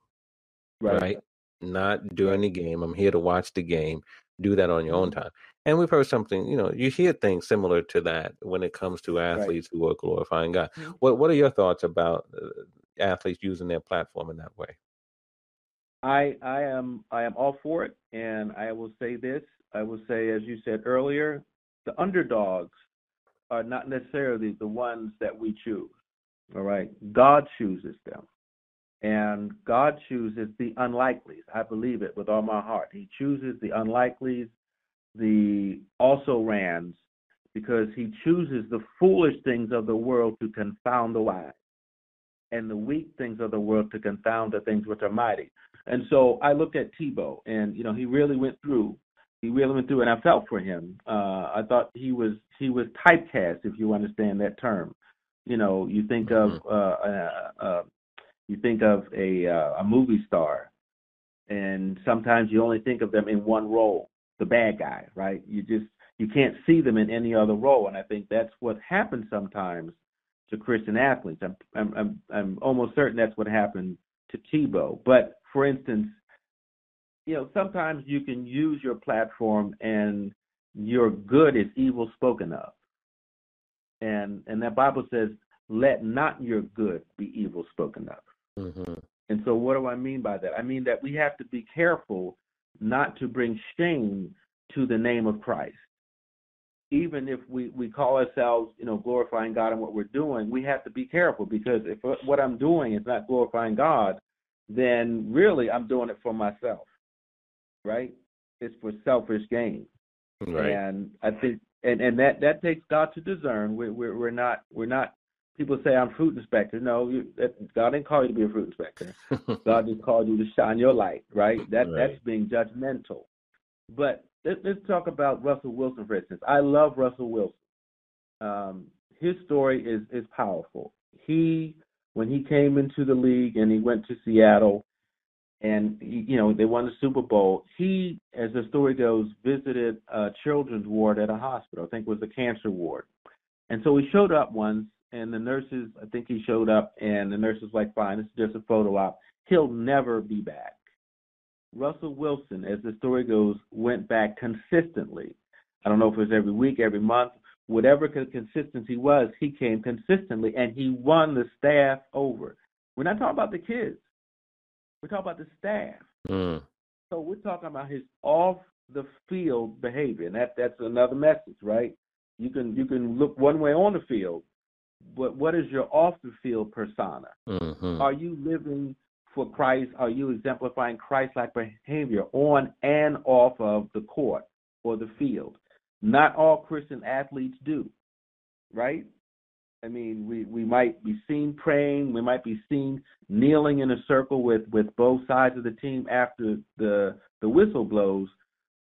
Right. right? Not during the game. I'm here to watch the game. Do that on your own Mhm. time. And we've heard something, you know, you hear things similar to that when it comes to athletes who are glorifying God. Mhm. What What are your thoughts about uh, athletes using their platform in that way? I I am I am all for it, and I will say this. I will say, as you said earlier, the underdogs are not necessarily the ones that we choose. All right, God chooses them, and God chooses the unlikelies. I believe it with all my heart. He chooses the unlikelies, the also rans, because he chooses the foolish things of the world to confound the wise and the weak things of the world to confound the things which are mighty. And so I looked at Tebow, and you know he really went through. He really went through, and I felt for him. Uh, I thought he was he was typecast, if you understand that term. You know, you think of mm-hmm. uh, uh, uh, you think of a uh, a movie star, and sometimes you only think of them in one role, the bad guy, right? You just you can't see them in any other role, and I think that's what happens sometimes to Christian athletes. I'm I'm I'm, I'm almost certain that's what happened to Tebow. But for instance, you know, sometimes you can use your platform and your good is evil spoken of. And and that Bible says, let not your good be evil spoken of. Mm-hmm. And so what do I mean by that? I mean that we have to be careful not to bring shame to the name of Christ. Even if we, we call ourselves, you know, glorifying God in what we're doing, we have to be careful because if what I'm doing is not glorifying God, then really I'm doing it for myself, right? It's for selfish gain, right. and I think and and that that takes God to discern. We're we're, we're not we're not. People say I'm fruit inspector. No, you, that, God didn't call you to be a fruit inspector. *laughs* God just called you to shine your light, right? That right. that's being judgmental. But let's, let's talk about Russell Wilson, for instance. I love Russell Wilson. Um, his story is is powerful. He when he came into the league and he went to Seattle and he, you know they won the Super Bowl. He, as the story goes, visited a children's ward at a hospital. I think it was a cancer ward, and so he showed up once, and the nurses, I think he showed up, and the nurses like, "Fine, this is just a photo op. He'll never be back." Russell Wilson, as the story goes, went back consistently. I don't know if it was every week, every month, whatever consistency was, he came consistently and he won the staff over. We're not talking about the kids. We're talking about the staff. Mm. So we're talking about his off the field behavior, and that that's another message, right? You can you can look one way on the field, but what is your off the field persona? Mm-hmm. Are you living for Christ? Are you exemplifying Christ-like behavior on and off of the court or the field? Not all Christian athletes do, right? I mean, we, we might be seen praying, we might be seen kneeling in a circle with, with both sides of the team after the the whistle blows,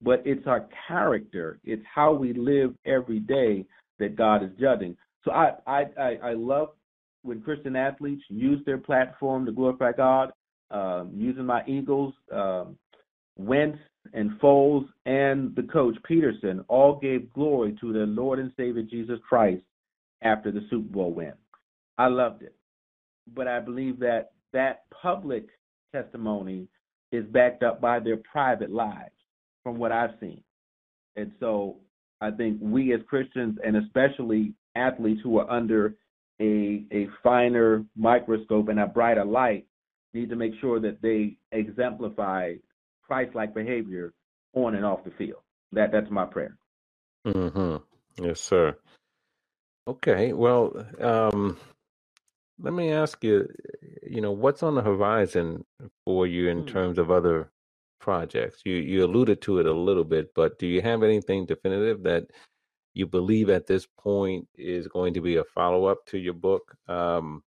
but it's our character, it's how we live every day that God is judging. So I I, I, I love when Christian athletes use their platform to glorify God. Um, using my Eagles, um, Wentz and Foles and the coach Pederson all gave glory to their Lord and Savior Jesus Christ after the Super Bowl win. I loved it. But I believe that that public testimony is backed up by their private lives from what I've seen. And so I think we as Christians and especially athletes who are under a a finer microscope and a brighter light need to make sure that they exemplify Christ-like behavior on and off the field. That that's my prayer. Mm-hmm. Yes, sir. Okay. Well, um, let me ask you. You know, what's on the horizon for you in hmm. terms of other projects? You you alluded to it a little bit, but do you have anything definitive that you believe at this point is going to be a follow up to your book? Um,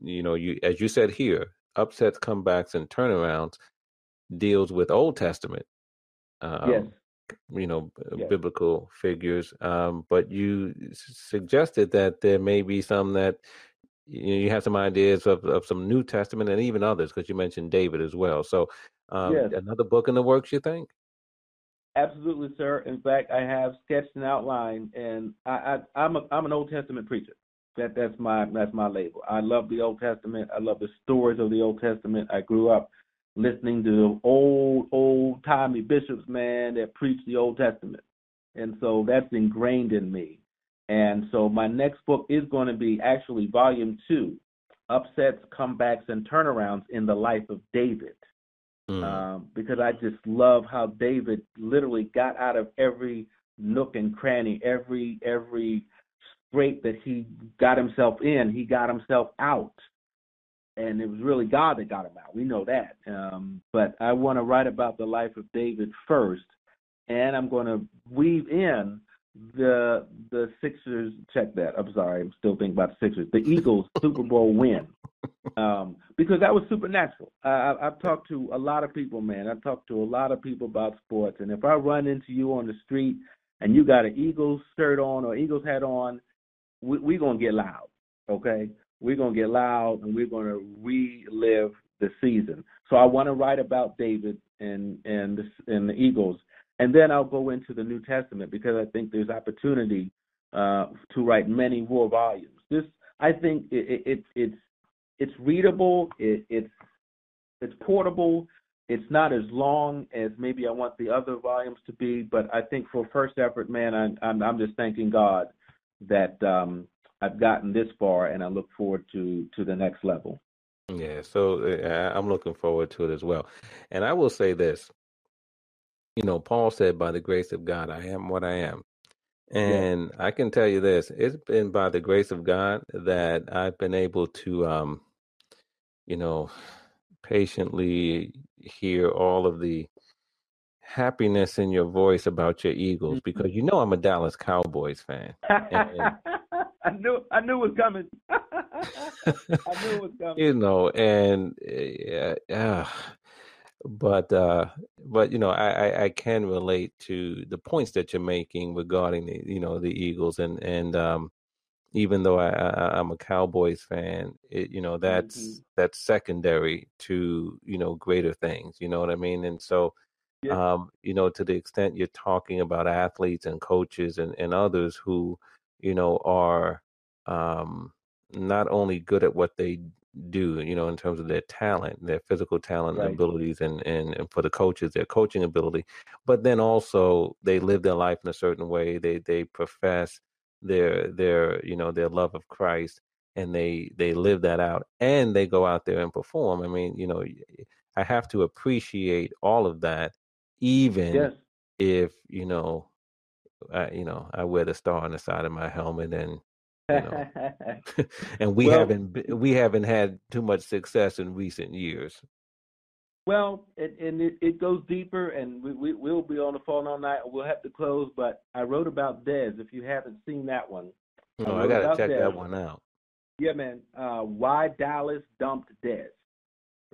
you know, you as you said here, upsets, comebacks, and turnarounds deals with Old Testament, um, yes. you know, yes. biblical figures. Um, but you suggested that there may be some that you, know, you have some ideas of, of some New Testament and even others, because you mentioned David as well. So, um, yes. another book in the works, you think? Absolutely, sir. In fact, I have sketched an outline, and I, I, I'm a, I'm an Old Testament preacher. That that's my that's my label. I love the Old Testament. I love the stories of the Old Testament. I grew up listening to old, old timey bishops, man, that preach the Old Testament. And so that's ingrained in me. And so my next book is going to be actually volume two upsets, comebacks, and turnarounds in the life of David. Mm. Um, because I just love how David literally got out of every nook and cranny, every every scrape that he got himself in, he got himself out and it was really God that got him out. We know that. Um, but I want to write about the life of David first, and I'm going to weave in the the Sixers check that. I'm sorry, I'm still thinking about the Sixers. The Eagles Super Bowl win. *laughs* Um, because that was supernatural. I, I've talked to a lot of people, man. I've talked to a lot of people about sports, and if I run into you on the street and you got an Eagles shirt on or Eagles hat on, we, we're gonna get loud. Okay, we're gonna get loud and we're gonna relive the season. So I want to write about David and and the, and the Eagles and then I'll go into the New Testament because I think there's opportunity uh, to write many more volumes. This, I think, it, it, it's it's readable. It, it's it's portable. It's not as long as maybe I want the other volumes to be, but I think for first effort, man, I, I'm I'm just thanking God that um, I've gotten this far, and I look forward to to the next level. Yeah, so uh, I'm looking forward to it as well. And I will say this you know, Paul said, by the grace of God, I am what I am. And yeah. I can tell you this, it's been by the grace of God that I've been able to, um, you know, patiently hear all of the happiness in your voice about your Eagles mm-hmm. because you know I'm a Dallas Cowboys fan. And, *laughs* I knew I knew it was coming. *laughs* I knew it was *laughs* coming. You know, and uh, uh, but uh but you know I, I, I can relate to the points that you're making regarding the you know the eagles and and um even though I, I am a cowboys fan it you know that's mm-hmm. that's secondary to you know greater things you know what i mean and so yeah. um you know to the extent you're talking about athletes and coaches and and others who you know are um not only good at what they do, you know, in terms of their talent, their physical talent right. abilities, and, and and for the coaches, their coaching ability. But then also they live their life in a certain way. They they profess their their you know their love of Christ, and they they live that out, and they go out there and perform. I mean, you know, I have to appreciate all of that, even yes. if you know, I, you know, I wear the star on the side of my helmet and you know. *laughs* *laughs* and we well, haven't we haven't had too much success in recent years. Well, and, and it, it goes deeper, and we, we will be on the phone all night. We'll have to close, but I wrote about Dez. If you haven't seen that one, no, I, I gotta check Dez. that one out. Yeah, man. Uh, why Dallas dumped Dez?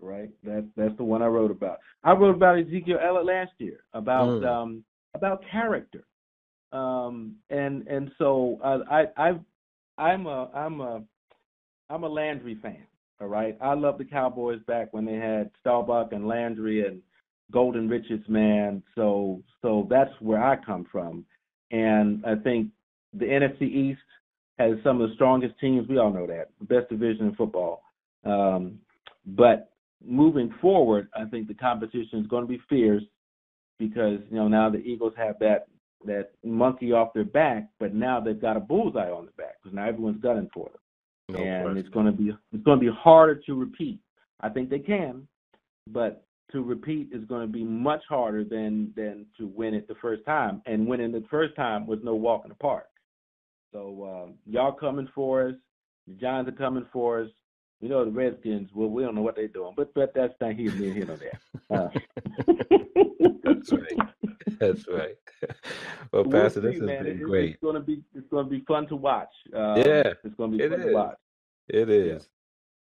Right. That's that's the one I wrote about. I wrote about Ezekiel Elliott last year about mm. um, about character, um, and and so I, I I've I'm a I'm a I'm a Landry fan. All right, I love the Cowboys back when they had Staubach and Landry and Golden Richards, man. So so that's where I come from, and I think the NFC East has some of the strongest teams. We all know that the best division in football. Um, but moving forward, I think the competition is going to be fierce because you know now the Eagles have that that monkey off their back, but now they've got a bullseye on their back because now everyone's gunning for them, no and question. it's going to be it's going to be harder to repeat. I think they can, but to repeat is going to be much harder than than to win it the first time. And winning the first time was no walk in the park. So uh, y'all coming for us. The Giants are coming for us. You know the Redskins. Well, we don't know what they're doing, but but that's not here, here, here, nor there. Uh, *laughs* that's right. *laughs* That's right. *laughs* well, we'll Pastor, see, this has man. been it, great. It's gonna be it's gonna be fun to watch. Um, yeah, it's gonna be fun is. to watch. It is.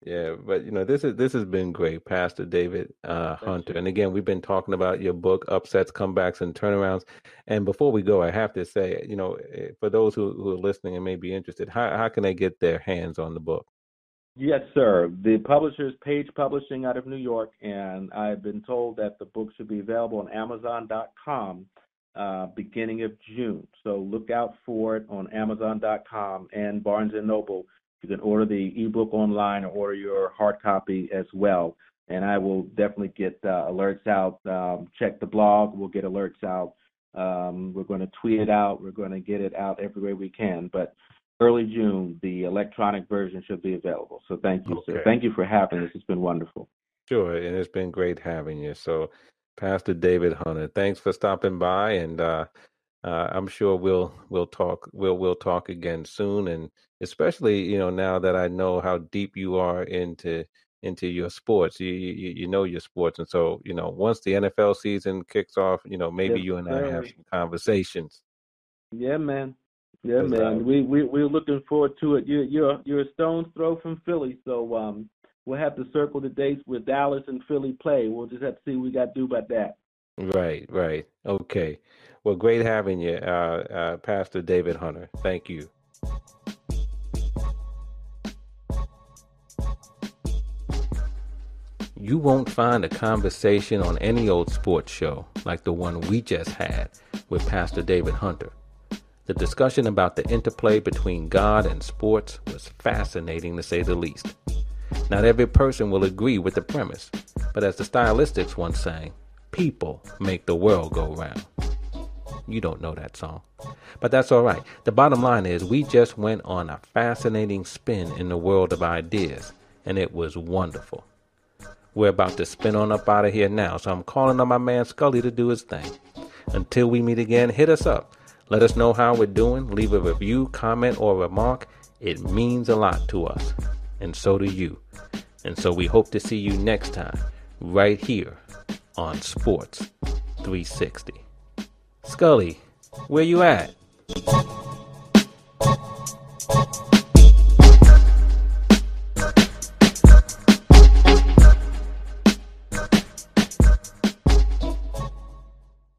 Yeah. yeah. but you know this is this has been great, Pastor David uh, Hunter. And again, we've been talking about your book, upsets, comebacks, and turnarounds. And before we go, I have to say, you know, eh, for those who, who are listening and may be interested, how how can they get their hands on the book? Yes, sir. The publisher is Page Publishing out of New York, and I've been told that the book should be available on Amazon.com uh, beginning of June. So look out for it on Amazon.com and Barnes and Noble. You can order the ebook online or order your hard copy as well. And I will definitely get uh, alerts out. Um, check the blog. We'll get alerts out. Um, we're going to tweet it out. We're going to get it out everywhere we can. But early June, the electronic version should be available. So thank you, okay. sir. Thank you for having us. It's been wonderful. Sure, and it's been great having you. So, Pastor David Hunter, thanks for stopping by, and uh, uh, I'm sure we'll we'll talk we'll we'll talk again soon, and especially you know now that I know how deep you are into into your sports, you you, you know your sports, and so you know once the NFL season kicks off, you know maybe yes, you and I have some conversations Yeah, man. Yeah, man. We we we're looking forward to it. You're you're you're a stone's throw from Philly, so um we'll have to circle the dates where Dallas and Philly play. We'll just have to see what we got to do about that. Right, right. Okay. Well, great having you, uh, uh, Pastor David Hunter. Thank you. You won't find a conversation on any old sports show like the one we just had with Pastor David Hunter. The discussion about the interplay between God and sports was fascinating to say the least. Not every person will agree with the premise, but as the stylistics once sang, people make the world go round. You don't know that song. But that's all right. The bottom line is, we just went on a fascinating spin in the world of ideas, and it was wonderful. We're about to spin on up out of here now, so I'm calling on my man Scully to do his thing. Until we meet again, hit us up. Let us know how we're doing. Leave a review, comment, or remark. It means a lot to us, and so do you. And so we hope to see you next time, right here on Sports 360. Scully, where you at?